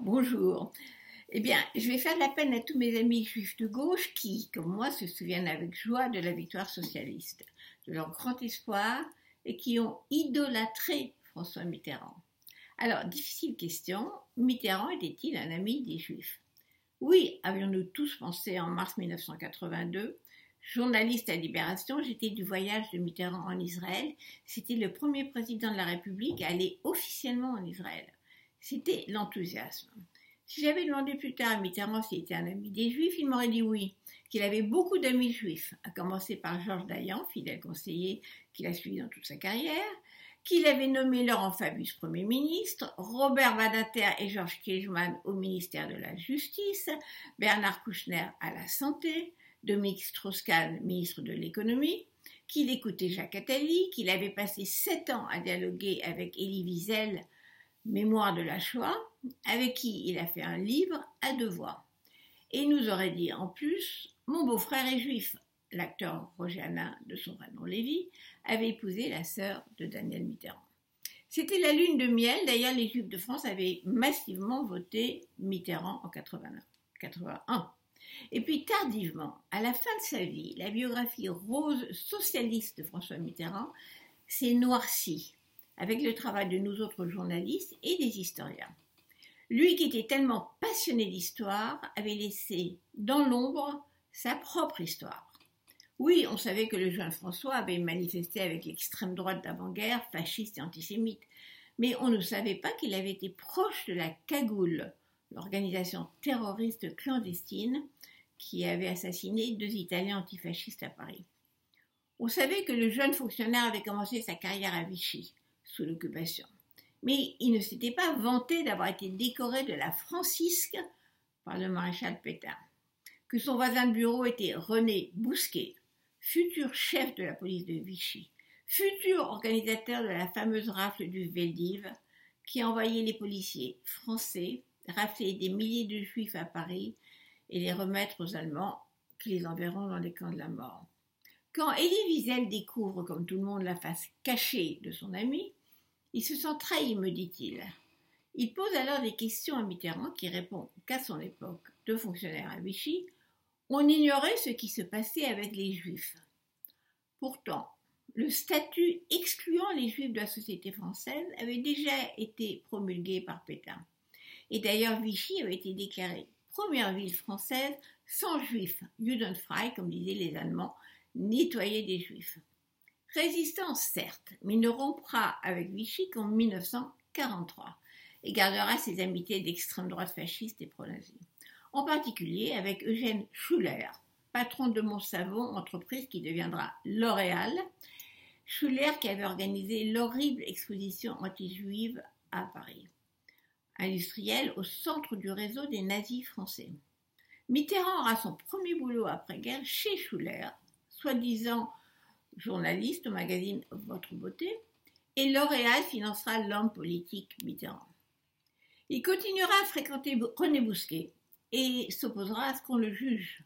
Bonjour. Eh bien, je vais faire la peine à tous mes amis juifs de gauche qui, comme moi, se souviennent avec joie de la victoire socialiste, de leur grand espoir et qui ont idolâtré François Mitterrand. Alors, difficile question, Mitterrand était-il un ami des juifs? Oui, avions-nous tous pensé en mars 1982 Journaliste à Libération, j'étais du voyage de Mitterrand en Israël. C'était le premier président de la République à aller officiellement en Israël. C'était l'enthousiasme. Si j'avais demandé plus tard à Mitterrand s'il était un ami des Juifs, il m'aurait dit oui, qu'il avait beaucoup d'amis juifs, à commencer par Georges Dayan, fidèle conseiller qu'il a suivi dans toute sa carrière, qu'il avait nommé Laurent Fabius Premier ministre, Robert Badinter et Georges Kirchmann au ministère de la Justice, Bernard Kouchner à la Santé, Dominique Strauss-Kahn, ministre de l'Économie, qu'il écoutait Jacques Attali, qu'il avait passé sept ans à dialoguer avec Elie Wiesel, Mémoire de la Shoah, avec qui il a fait un livre à deux voix. Et il nous aurait dit en plus Mon beau-frère est juif. L'acteur Roger Hanin, de son vrai nom Lévy, avait épousé la sœur de Daniel Mitterrand. C'était la lune de miel. D'ailleurs, les Juifs de France avaient massivement voté Mitterrand en 81. Et puis tardivement, à la fin de sa vie, la biographie rose socialiste de François Mitterrand s'est noircie avec le travail de nous autres journalistes et des historiens. Lui qui était tellement passionné d'histoire avait laissé dans l'ombre sa propre histoire. Oui, on savait que le jeune François avait manifesté avec l'extrême droite d'avant-guerre, fasciste et antisémite, mais on ne savait pas qu'il avait été proche de la Cagoule, l'organisation terroriste clandestine qui avait assassiné deux Italiens antifascistes à Paris. On savait que le jeune fonctionnaire avait commencé sa carrière à Vichy, sous l'occupation. Mais il ne s'était pas vanté d'avoir été décoré de la Francisque par le maréchal Pétain. Que son voisin de bureau était René Bousquet, futur chef de la police de Vichy, futur organisateur de la fameuse rafle du Veldiv, qui envoyait les policiers français rafler des milliers de juifs à Paris et les remettre aux Allemands qui les enverront dans les camps de la mort. Quand Elie Wiesel découvre, comme tout le monde, la face cachée de son ami, il se sent trahi, me dit-il. Il pose alors des questions à Mitterrand qui répond qu'à son époque de fonctionnaire à Vichy, on ignorait ce qui se passait avec les Juifs. Pourtant, le statut excluant les Juifs de la société française avait déjà été promulgué par Pétain. Et d'ailleurs, Vichy avait été déclarée première ville française sans juifs, Judenfrei, comme disaient les Allemands, nettoyée des juifs. Résistance, certes, mais ne rompra avec Vichy qu'en 1943 et gardera ses amitiés d'extrême droite fasciste et pro-nazi. En particulier avec Eugène Schuller, patron de Montsavon, entreprise qui deviendra L'Oréal. Schuller qui avait organisé l'horrible exposition anti-juive à Paris industriel au centre du réseau des nazis français. Mitterrand aura son premier boulot après-guerre chez Schuller, soi-disant journaliste au magazine Votre Beauté, et L'Oréal financera l'homme politique Mitterrand. Il continuera à fréquenter René Bousquet et s'opposera à ce qu'on le juge,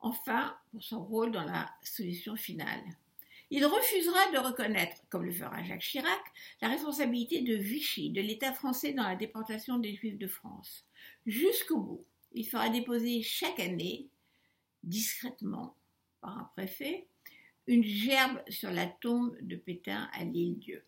enfin pour son rôle dans la solution finale. Il refusera de reconnaître, comme le fera Jacques Chirac, la responsabilité de Vichy, de l'État français dans la déportation des Juifs de France. Jusqu'au bout, il fera déposer chaque année, discrètement, par un préfet, une gerbe sur la tombe de Pétain à l'île Dieu.